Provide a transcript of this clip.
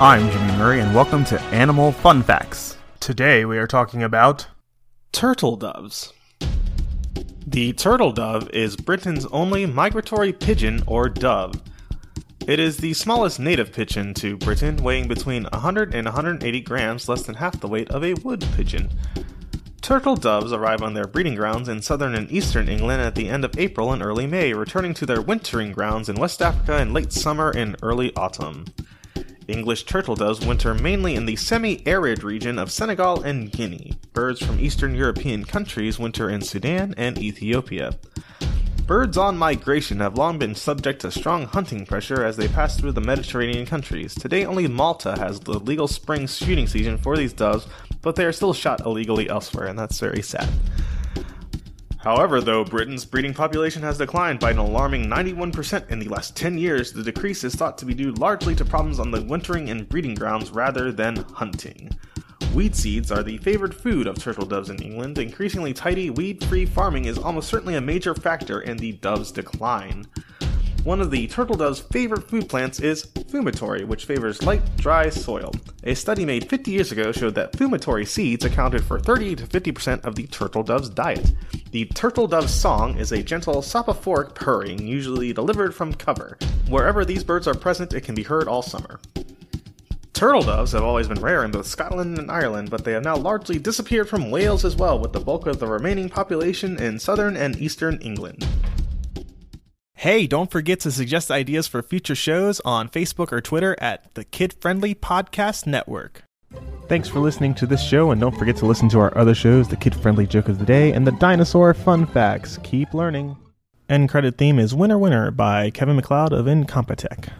I'm Jimmy Murray, and welcome to Animal Fun Facts. Today we are talking about Turtle doves. The turtle dove is Britain's only migratory pigeon or dove. It is the smallest native pigeon to Britain, weighing between 100 and 180 grams, less than half the weight of a wood pigeon. Turtle doves arrive on their breeding grounds in southern and eastern England at the end of April and early May, returning to their wintering grounds in West Africa in late summer and early autumn. English turtle doves winter mainly in the semi arid region of Senegal and Guinea. Birds from Eastern European countries winter in Sudan and Ethiopia. Birds on migration have long been subject to strong hunting pressure as they pass through the Mediterranean countries. Today, only Malta has the legal spring shooting season for these doves, but they are still shot illegally elsewhere, and that's very sad. However, though Britain's breeding population has declined by an alarming 91% in the last 10 years, the decrease is thought to be due largely to problems on the wintering and breeding grounds rather than hunting. Weed seeds are the favored food of turtle doves in England. Increasingly tidy, weed free farming is almost certainly a major factor in the dove's decline. One of the turtle dove's favorite food plants is fumitory, which favors light, dry soil. A study made 50 years ago showed that fumitory seeds accounted for 30 to 50% of the turtle dove's diet. The turtle dove's song is a gentle sopophoric purring, usually delivered from cover. Wherever these birds are present, it can be heard all summer. Turtle doves have always been rare in both Scotland and Ireland, but they have now largely disappeared from Wales as well, with the bulk of the remaining population in southern and eastern England. Hey, don't forget to suggest ideas for future shows on Facebook or Twitter at the Kid Friendly Podcast Network. Thanks for listening to this show, and don't forget to listen to our other shows the Kid Friendly Joke of the Day and the Dinosaur Fun Facts. Keep learning. End credit theme is Winner Winner by Kevin MacLeod of Incompetech.